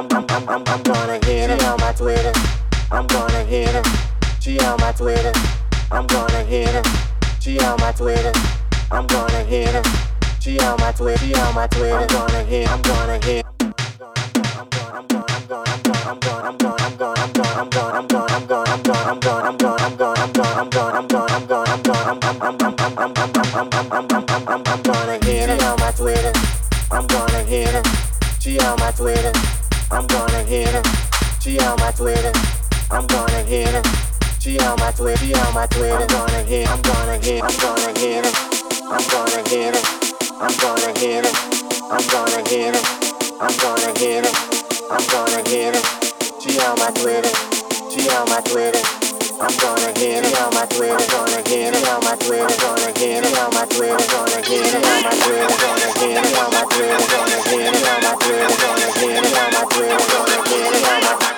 I'm, I'm, I'm, I'm, I'm gonna hit her on my Twitter. I'm gonna hit her. She on my Twitter. I'm gonna hit her. She on my Twitter. I'm gonna hit her. She on my Twitter. She on my Twitter. I'm gonna hit. I'm gonna hit. Twitter. I'm gonna hit her. She on my Twitter. I'm gonna hit her. She on my Twitter. She on my Twitter. I'm gonna hit. I'm gonna hit. I'm gonna hit her. I'm gonna hit her. I'm gonna hit her. I'm gonna hit her. I'm gonna hit her. I'm gonna hit her. She on my Twitter. She on my Twitter. I'm gonna hit it on my Twitter, gonna hit it on my Twitter, gonna hit it on my Twitter, gonna hit it on my Twitter, gonna hit it on my Twitter, gonna hit it on my Twitter, gonna get it on my Twitter, gonna hit it on my Twitter.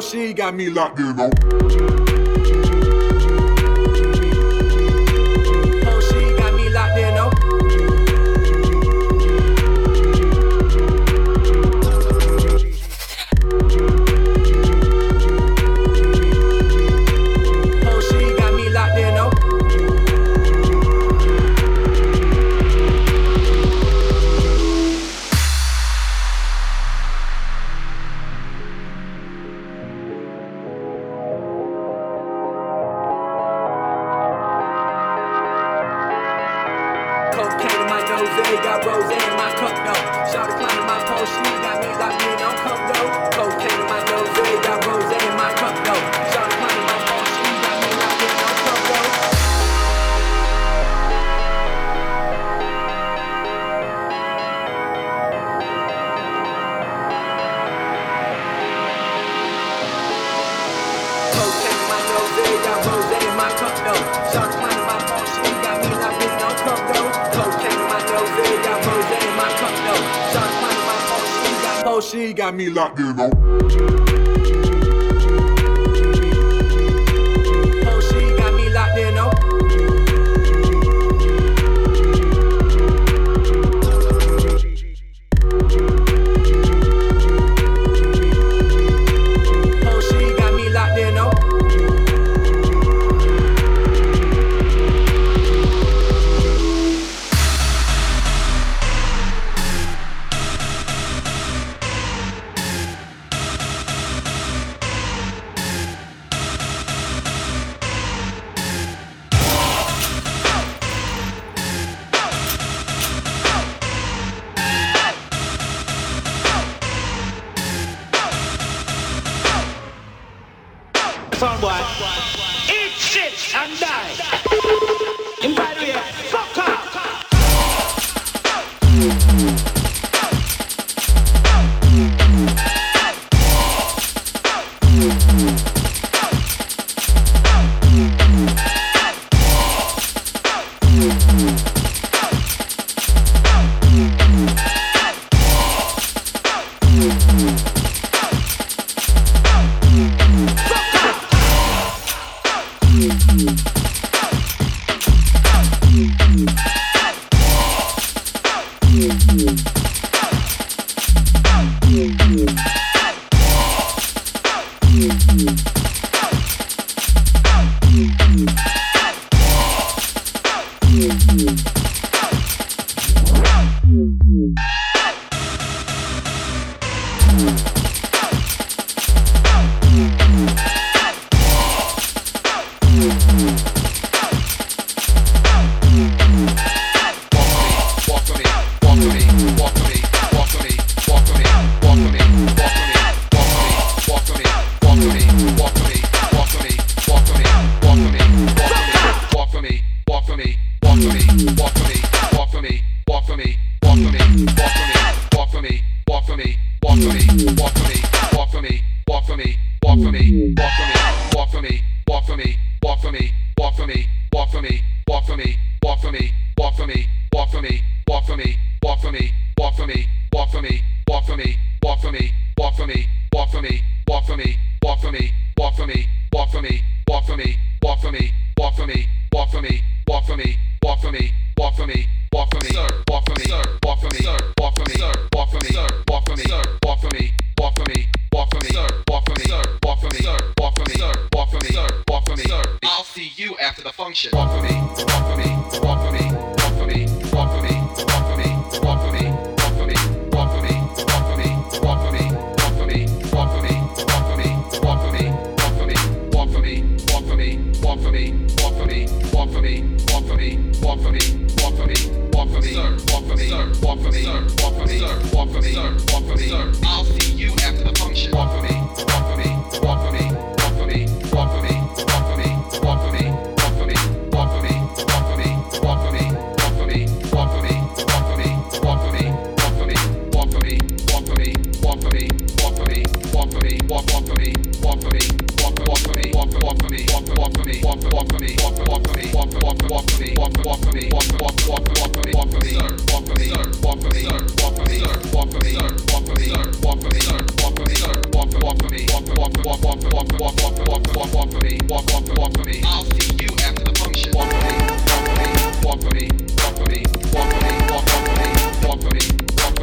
she got me locked in. though. me locked in, though. walk for me, walk for me, walk for me, walk walk for me, walk for me, walk walk for me, walk walk for me, walk walk for me, walk walk for me, walk walk for me, walk walk walk for me, walk walk for me, walk walk walk walk for me, walk for me, walk for me, walk for me, walk for me, walk for me, walk for me, walk for me, walk for me, walk walk for me, walk walk walk walk walk walk walk walk walk walk for me, walk walk walk for me. I'll see you after the function. Walk for me, walk for me, walk for me, walk for me, walk for me, walk for me, walk for me.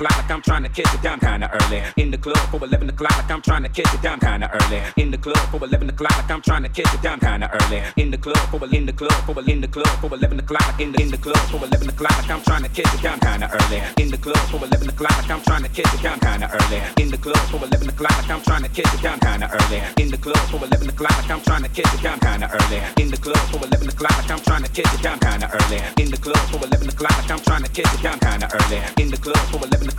o'clock like I'm trying to catch a dime kinda early. In the club for 11 o'clock like I'm trying to catch a dime kinda early. In the club for 11 o'clock like I'm trying to catch a dime kinda early. In the club for in the club for in the club for 11 o'clock like in the in the club for 11 o'clock like I'm trying to catch a dime kinda early. In the club for 11 o'clock like I'm trying to catch a dime kinda early. In the club for 11 o'clock like I'm trying to catch a dime kinda early. In the club for 11 o'clock like I'm trying to catch a dime kinda early. In the club for 11 o'clock like I'm trying to catch a dime kinda early. In the club for 11 o'clock like I'm trying to catch a dime kinda early. In the club for 11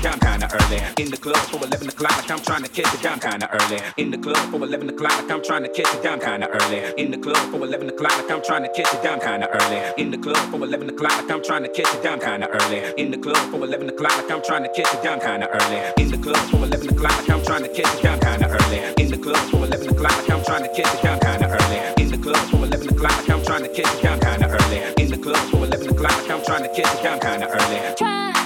it down kinda early. In the club for 11 o'clock like I'm trying to catch it down kinda early. In the club for 11 o'clock like I'm trying to catch it down kinda early. In the club for 11 o'clock like I'm trying to catch it down kinda early. In the club for 11 o'clock like I'm trying to catch it down kinda early. In the club for 11 o'clock like I'm trying to catch it down kinda early. In the club for 11 o'clock like I'm trying to catch it down kinda early. In the club for 11 o'clock like I'm trying to catch it down kinda early. In the club for 11 o'clock like I'm trying to catch it down kinda early. In the club for 11 o'clock like I'm trying to catch it down kinda early.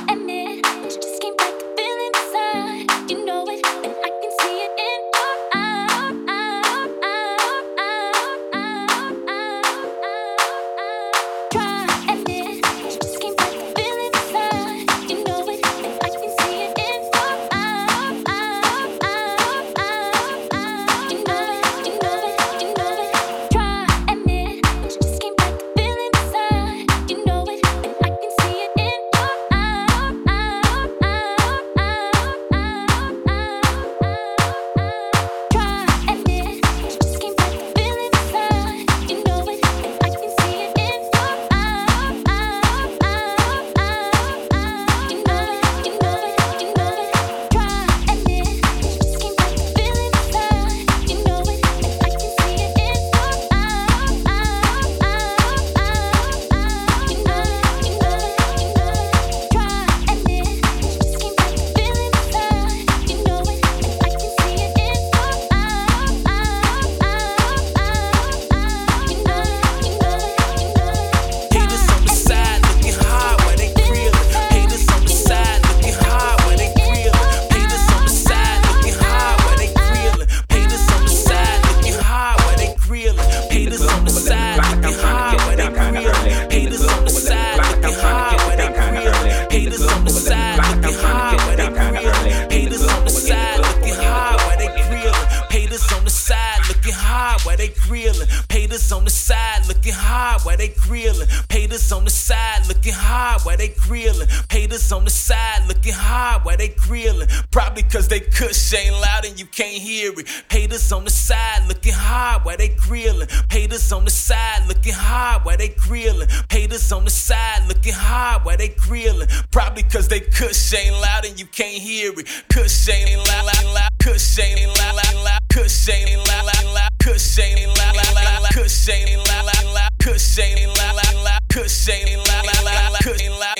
Probably cause they kush ain't loud and you can't hear it. Haters on the side looking hard while they grillin'. Haters on the side looking hard while they grillin'. Haters on the side looking hard while they grillin'. Probably cause they kush ain't loud and you can't hear it. Kush ain't loud, loud, loud. Kush ain't loud, loud, loud. Kush ain't loud, loud, loud. Kush ain't loud, loud, loud. Kush ain't loud, loud, loud. Kush ain't loud, loud, loud. Kush ain't loud, loud, loud. Kush ain't loud,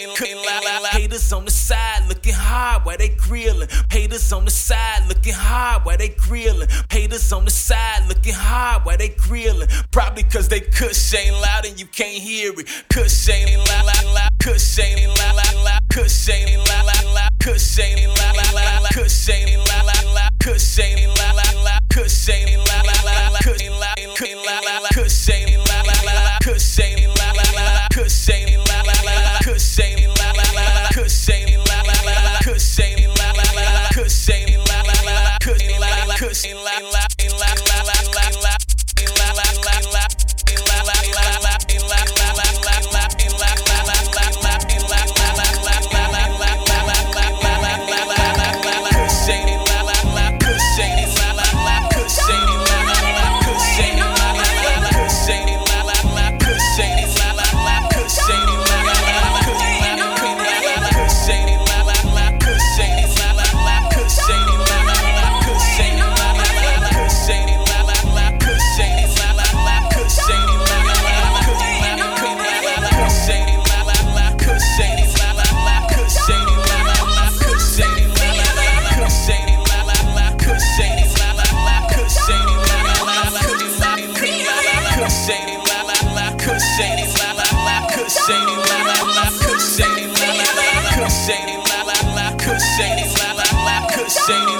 Haters on the side looking hard while they grillin'. Haters on the side looking hard while they grillin'. Haters on the side looking hard while they grillin'. Probably cause they kush ain't loud and you can't hear it. Kush ain't loud, loud, loud. Kush ain't loud, loud, loud. Kush ain't loud, loud, loud. Kush ain't loud, loud, loud. Kush ain't loud, loud, loud. Kush ain't loud, loud, loud. Kush ain't loud, loud, loud. Kush ain't loud, ain't loud, Zany